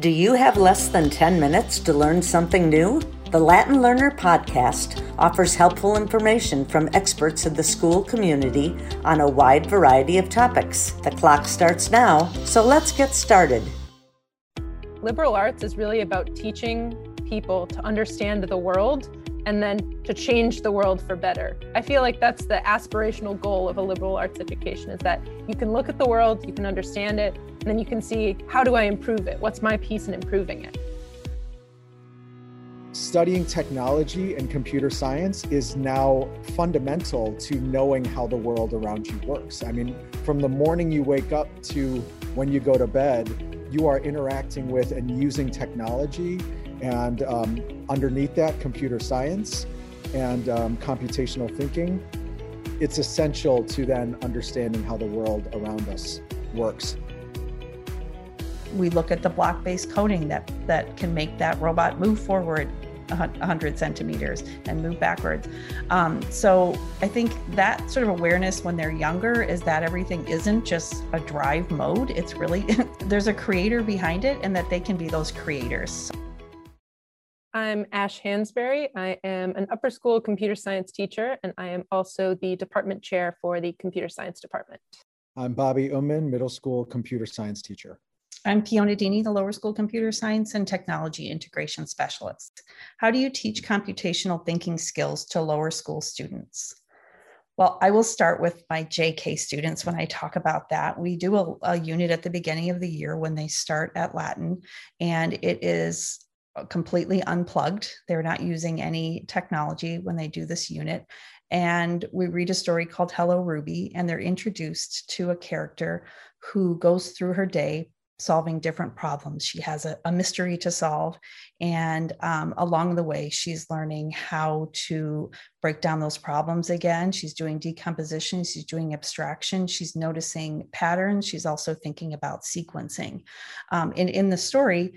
Do you have less than 10 minutes to learn something new? The Latin Learner podcast offers helpful information from experts in the school community on a wide variety of topics. The clock starts now, so let's get started. Liberal arts is really about teaching people to understand the world and then to change the world for better. I feel like that's the aspirational goal of a liberal arts education is that you can look at the world, you can understand it, and then you can see how do I improve it? What's my piece in improving it? Studying technology and computer science is now fundamental to knowing how the world around you works. I mean, from the morning you wake up to when you go to bed, you are interacting with and using technology and um, underneath that, computer science and um, computational thinking. It's essential to then understanding how the world around us works. We look at the block-based coding that, that can make that robot move forward 100 centimeters and move backwards. Um, so I think that sort of awareness when they're younger is that everything isn't just a drive mode. It's really, there's a creator behind it and that they can be those creators. I'm Ash Hansberry. I am an upper school computer science teacher, and I am also the department chair for the computer science department. I'm Bobby Oommen, middle school computer science teacher. I'm Fiona Deeney, the lower school computer science and technology integration specialist. How do you teach computational thinking skills to lower school students? Well, I will start with my JK students when I talk about that. We do a, a, unit at the beginning of the year when they start at Latin, and it is completely unplugged. They're not using any technology when they do this unit. And we read a story called Hello Ruby, and they're introduced to a character who goes through her day solving different problems. She has a, a mystery to solve. And um, along the way, she's learning how to break down those problems again. She's doing decomposition, she's doing abstraction, she's noticing patterns, she's also thinking about sequencing. Um, in, in the story,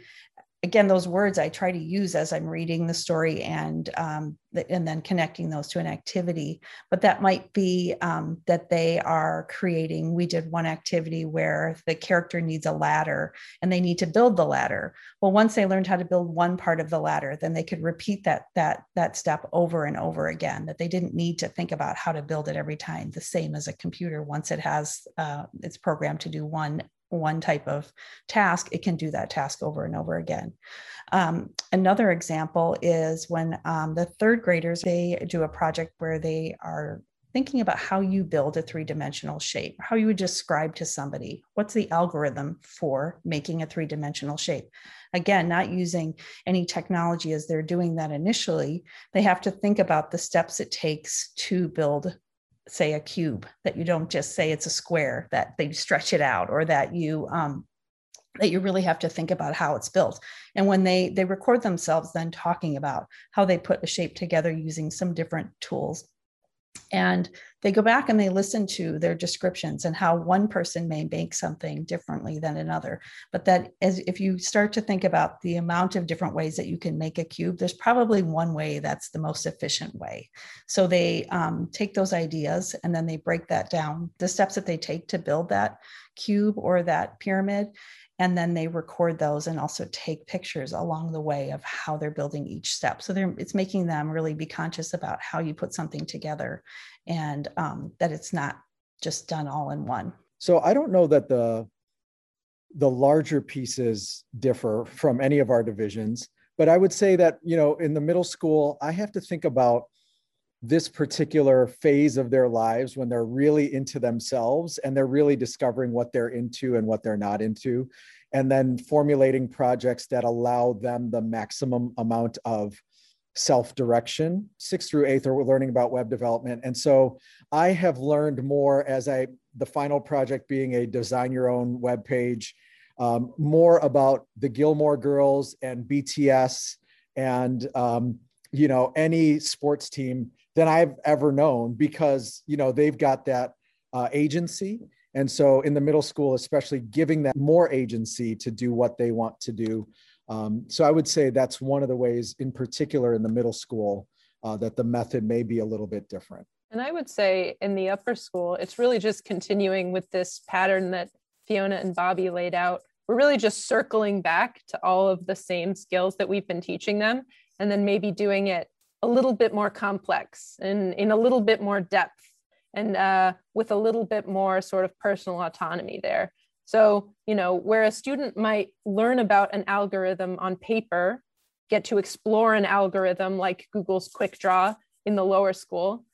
again those words i try to use as i'm reading the story and um, and then connecting those to an activity. But that might be um, that they are creating. We did one activity where the character needs a ladder and they need to build the ladder. Well once they learned how to build one part of the ladder then they could repeat that that that step over and over again that they didn't need to think about how to build it every time the same as a computer once it has uh, it's programmed to do one one type of task, it can do that task over and over again. Um, another example is when um, the third graders, they do a project where they are thinking about how you build a three-dimensional shape, how you would describe to somebody, what's the algorithm for making a three-dimensional shape? Again, not using any technology as they're doing that initially, they have to think about the steps it takes to build say a cube that you don't just say it's a square that they stretch it out or that you um, that you really have to think about how it's built. And when they they record themselves then talking about how they put a shape together using some different tools and they go back and they listen to their descriptions and how one person may make something differently than another. But that as if you start to think about the amount of different ways that you can make a cube there's probably one way that's the most efficient way. So they um, take those ideas and then they break that down. The steps that they take to build that cube or that pyramid and then they record those and also take pictures along the way of how they're building each step. So it's making them really be conscious about how you put something together and um, that it's not just done all in one. So i don't know that the the larger pieces differ from any of our divisions but i would say that you know in the middle school i have to think about this particular phase of their lives when they're really into themselves and they're really discovering what they're into and what they're not into and then formulating projects that allow them the maximum amount of self-direction sixth through eighth are learning about web development. And so i have learned more as i the final project being a design your own web page um, more about the gilmore girls and bts and um, you know any sports team than I've ever known because you know they've got that uh, agency, and so in the middle school, especially giving that more agency to do what they want to do. Um, so I would say that's one of the ways, in particular in the middle school, uh, that the method may be a little bit different. And I would say in the upper school, it's really just continuing with this pattern that Fiona and Bobby laid out we're really just circling back to all of the same skills that we've been teaching them and then maybe doing it a little bit more complex and in a little bit more depth and uh, with a little bit more sort of personal autonomy there. So, you know, where a student might learn about an algorithm on paper, get to explore an algorithm like Google's Quick Draw in the lower school,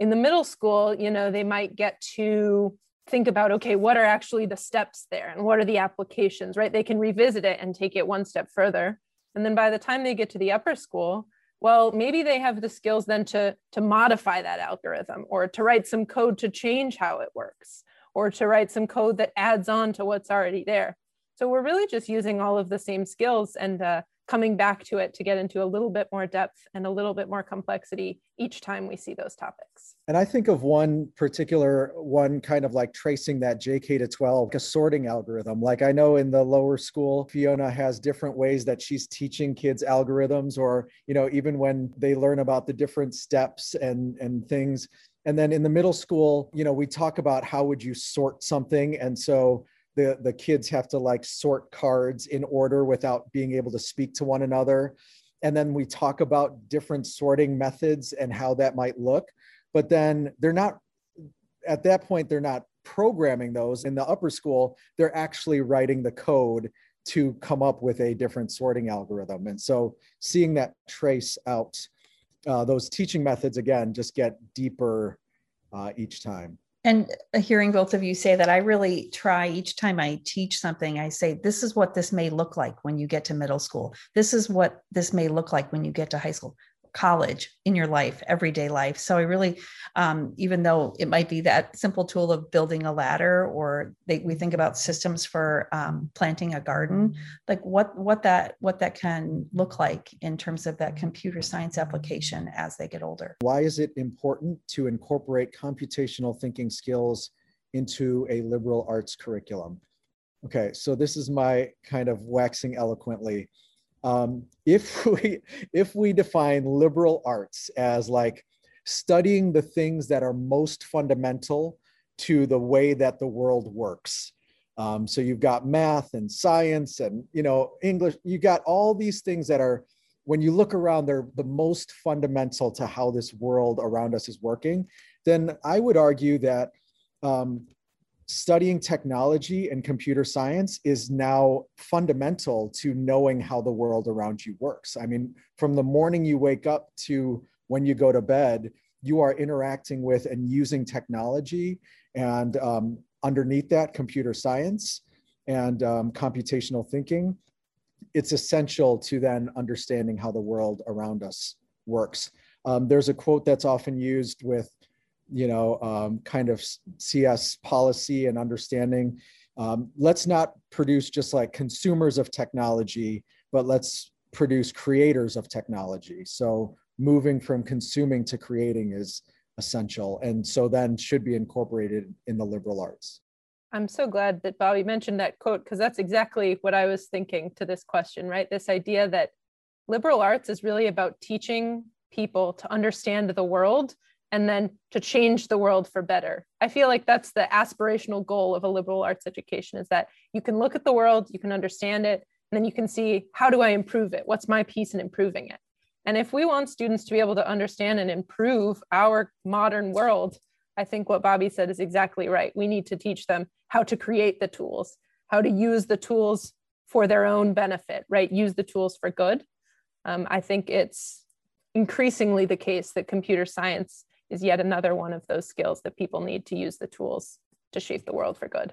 in the middle school, you know, they might get to think about, okay, what are actually the steps there and what are the applications, right? They can revisit it and take it one step further. And then by the time they get to the upper school, well, maybe they have the skills then to, to modify that algorithm or to write some code to change how it works or to write some code that adds on to what's already there. So we're really just using all of the same skills and uh, coming back to it to get into a little bit more depth and a little bit more complexity each time we see those topics. And I think of one particular one kind of like tracing that JK to 12, like a sorting algorithm. Like I know in the lower school, Fiona has different ways that she's teaching kids algorithms, or, you know, even when they learn about the different steps and, and things. And then in the middle school, you know, we talk about how would you sort something. And so the the kids have to like sort cards in order without being able to speak to one another. And then we talk about different sorting methods and how that might look but then they're not at that point they're not programming those. In the upper school they're actually writing the code to come up with a different sorting algorithm. And so seeing that trace out uh, those teaching methods again just get deeper uh, each time and uh, hearing both of you say that i really try each time i teach something i say this is what this may look like when you get to middle school. This is what this may look like when you get to high school college in your life everyday life. So i really um, even though it might be that simple tool of building a ladder or they, we think about systems for um, planting a garden like what what that what that can look like in terms of that computer science application as they get older. Why is it important to incorporate computational thinking skills into a liberal arts curriculum? Okay so this is my kind of waxing eloquently um, if we if we define liberal arts as like studying the things that are most fundamental to the way that the world works. Um, so you've got math and science and you know english you've got all these things that are when you look around they're the most fundamental to how this world around us is working. Then i would argue that um, studying technology and computer science is now fundamental to knowing how the world around you works. I mean, from the morning you wake up to when you go to bed, you are interacting with and using technology and um, underneath that, computer science and um, computational thinking. It's essential to then understanding how the world around us works. Um, there's a quote that's often used with you know, um, kind of CS policy and understanding. Um, let's not produce just like consumers of technology, but let's produce creators of technology. So moving from consuming to creating is essential, and so then should be incorporated in the liberal arts. I'm so glad that Bobby mentioned that quote because that's exactly what I was thinking to this question, right? This idea that liberal arts is really about teaching people to understand the world and then to change the world for better. I feel like that's the aspirational goal of a liberal arts education is that you can look at the world, you can understand it, and then you can see how do I improve it? What's my piece in improving it? And if we want students to be able to understand and improve our modern world, I think what Bobby said is exactly right. We need to teach them how to create the tools, how to use the tools for their own benefit, right? Use the tools for good. Um, I think it's increasingly the case that computer science is yet another one of those skills that people need to use the tools to shape the world for good.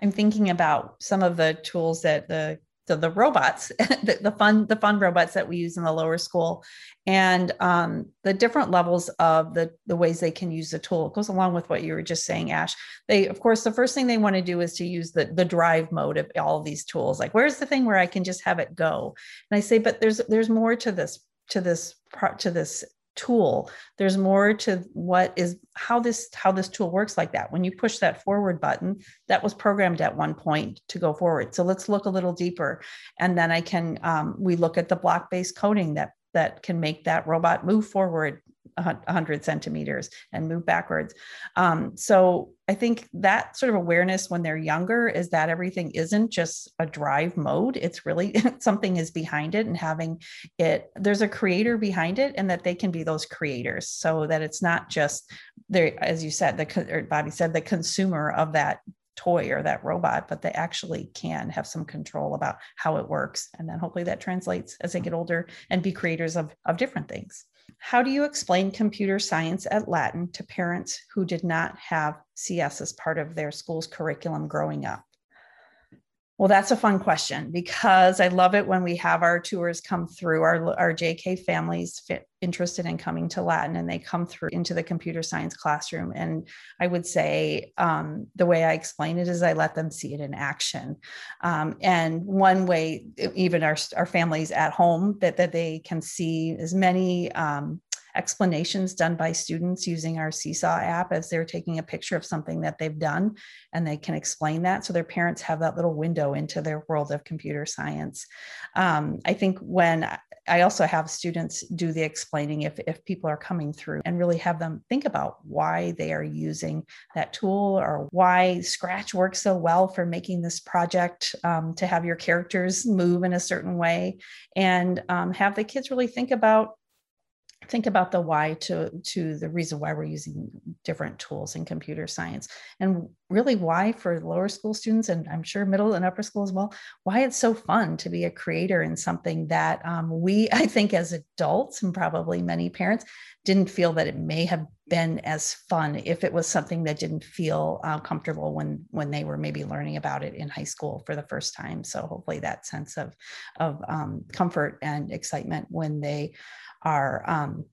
I'm thinking about some of the tools that the the, the robots, the, the, fun the fun robots that we use in the lower school, and um, the different levels of the the ways they can use the tool. It goes along with what you were just saying, Ash. They of course the first thing they want to do is to use the the drive mode of all of these tools. Like where's the thing where I can just have it go? And I say, but there's there's more to this to this part to this tool. There's more to what is how this how this tool works like that. When you push that forward button that was programmed at one point to go forward. So let's look a little deeper. And then i can um, we look at the block based coding that that can make that robot move forward 100 centimeters and move backwards. Um, so I think that sort of awareness when they're younger is that everything isn't just a drive mode. It's really something is behind it and having it, there's a creator behind it and that they can be those creators so that it's not just there, as you said, the, Bobby said, the consumer of that toy or that robot, but they actually can have some control about how it works. And then hopefully that translates as they get older and be creators of, of different things. How do you explain computer science at Latin to parents who did not have CS as part of their school's curriculum growing up? Well, that's a fun question because I love it when we have our tours come through, our, our JK families fit, interested in coming to Latin and they come through into the computer science classroom. And I would say um, the way I explain it is I let them see it in action. Um, and one way, even our, our families at home, that, that they can see as many um, explanations done by students using our Seesaw app as they're taking a picture of something that they've done and they can explain that. So their parents have that little window into their world of computer science. Um, I think when I also have students do the explaining if, if people are coming through and really have them think about why they are using that tool or why Scratch works so well for making this project um, to have your characters move in a certain way and um, have the kids really think about think about the why to to the reason why we're using different tools in computer science. And really why for lower school students and i'm sure middle and upper school as well why it's so fun to be a creator in something that um, we i think as adults and probably many parents didn't feel that it may have been as fun if it was something that didn't feel uh, comfortable when when they were maybe learning about it in high school for the first time. So hopefully that sense of of um, comfort and excitement when they are um,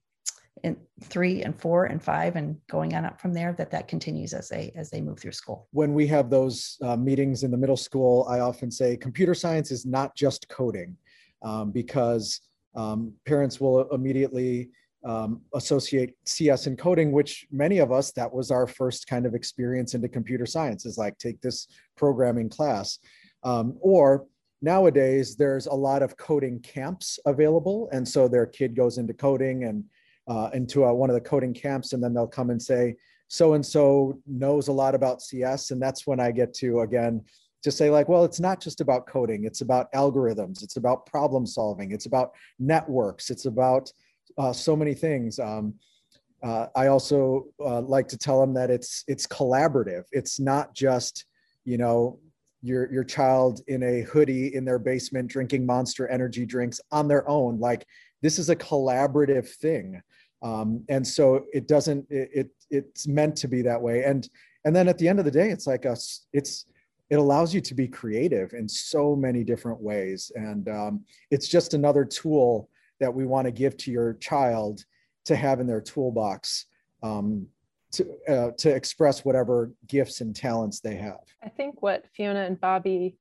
in three and four and five and going on up from there that that continues as they as they move through school. When we have those uh, meetings in the middle school i often say computer science is not just coding um, because um, parents will immediately um, associate cs and coding which many of us that was our first kind of experience into computer science is like take this programming class. Um, or nowadays there's a lot of coding camps available and so their kid goes into coding and uh, into a, one of the coding camps and then they'll come and say so and so knows a lot about cs and that's when i get to again to say like well it's not just about coding. It's about algorithms. It's about problem solving. It's about networks. It's about uh, so many things. Um, uh, i also uh, like to tell them that it's it's collaborative. It's not just you know your your child in a hoodie in their basement drinking monster energy drinks on their own like this is a collaborative thing. Um, and so it doesn't it, it, it's meant to be that way. And and then at the end of the day it's like us it's it allows you to be creative in so many different ways. And um, it's just another tool that we want to give to your child to have in their toolbox um, to uh, to express whatever gifts and talents they have. I think what Fiona and Bobby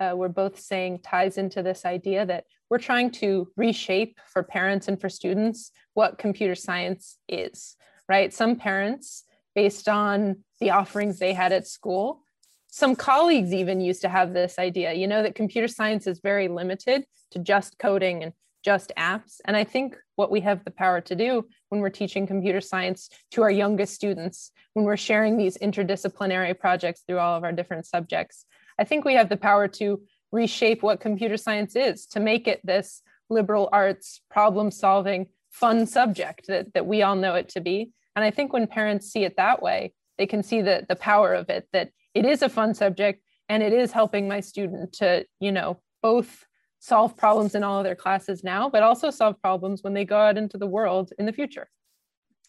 uh, were both saying ties into this idea that we're trying to reshape for parents and for students what computer science is. Right? Some parents, based on the offerings they had at school, some colleagues even used to have this idea. You know that computer science is very limited to just coding and just apps. And I think what we have the power to do when we're teaching computer science to our youngest students, when we're sharing these interdisciplinary projects through all of our different subjects, I think we have the power to reshape what computer science is, to make it this liberal arts, problem solving, fun subject that, that we all know it to be. And I think when parents see it that way, they can see the, the power of it, that it is a fun subject and it is helping my student to, you know, both solve problems in all of their classes now, but also solve problems when they go out into the world in the future.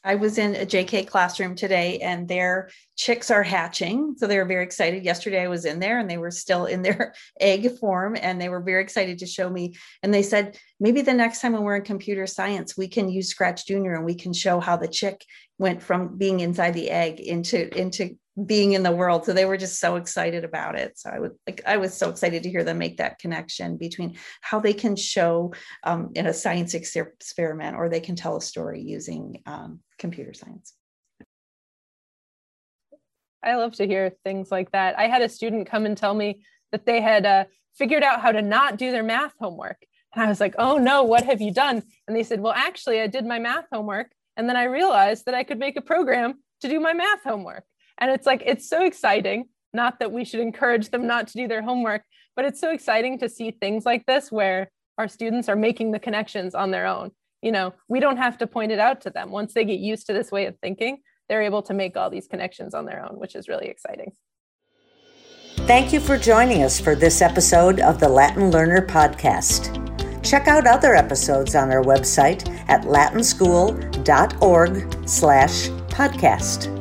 I was in a JK classroom today and their chicks are hatching. So they were very excited. Yesterday I was in there and they were still in their egg form and they were very excited to show me. And they said, maybe the next time when we're in computer science, we can use Scratch Junior and we can show how the chick went from being inside the egg into, into being in the world. So they were just so excited about it. So I would like I was so excited to hear them make that connection between how they can show um, in a science experiment or they can tell a story using um, computer science. I love to hear things like that. I had a student come and tell me that they had uh, figured out how to not do their math homework. And I was like, oh no, what have you done? And they said, well, actually, I did my math homework And then I realized that I could make a program to do my math homework. And it's like, it's so exciting. Not that we should encourage them not to do their homework, but it's so exciting to see things like this where our students are making the connections on their own. You know, we don't have to point it out to them. Once they get used to this way of thinking, they're able to make all these connections on their own, which is really exciting. Thank you for joining us for this episode of the Latin Learner Podcast. Check out other episodes on our website at latinschool.org slash podcast.